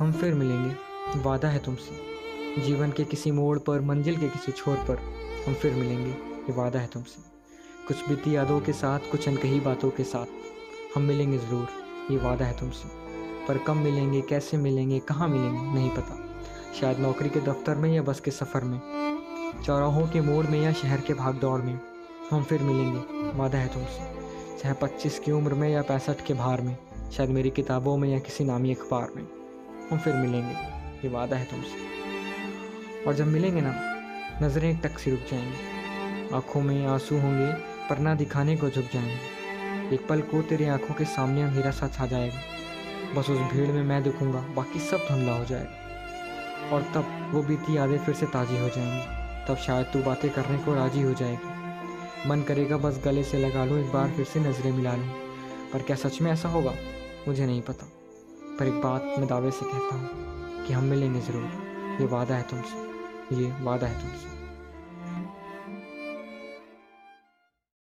फिर मिलेंगे। वादा है तुमसे। जीवन के किसी मोड़ पर, मंजिल के किसी छोर पर हम फिर मिलेंगे। ये वादा है तुमसे। कुछ बीती यादों के साथ, कुछ अनकही बातों के साथ हम मिलेंगे ज़रूर। ये वादा है तुमसे। पर कब मिलेंगे, कैसे मिलेंगे, कहाँ मिलेंगे, नहीं पता। शायद नौकरी के दफ्तर में या बस के सफ़र में। चौराहों के मोड़ में या शहर के भाग दौड़ में हम फिर मिलेंगे। वादा है तुमसे। चाहे पच्चीस की उम्र में या पैंसठ के भार में, शायद मेरी किताबों में या किसी नामी अखबार में। हम फिर मिलेंगे, ये वादा है तुमसे। और जब मिलेंगे ना, नज़रें एक टक से रुक जाएँगी। आँखों में आँसू होंगे पर ना दिखाने को झुक जाएँगे। एक पल को तेरी आँखों के सामने अंधेरा सा छा जाएगा। बस उस भीड़ में मैं दिखूँगा, बाकी सब धुंधला हो जाएगा। और तब वो बीती यादें फिर से ताज़ी हो जाएँगी। तब शायद तू बातें करने को राज़ी हो जाएगी। मन करेगा बस गले से लगा लूँ, एक बार फिर से नज़रें मिला लूँ। पर क्या सच में ऐसा होगा? मुझे नहीं पता। पर एक बात मैं दावे से कहता हूँ कि हम मिलेंगे ज़रूर। ये वादा है तुमसे। ये वादा है तुमसे।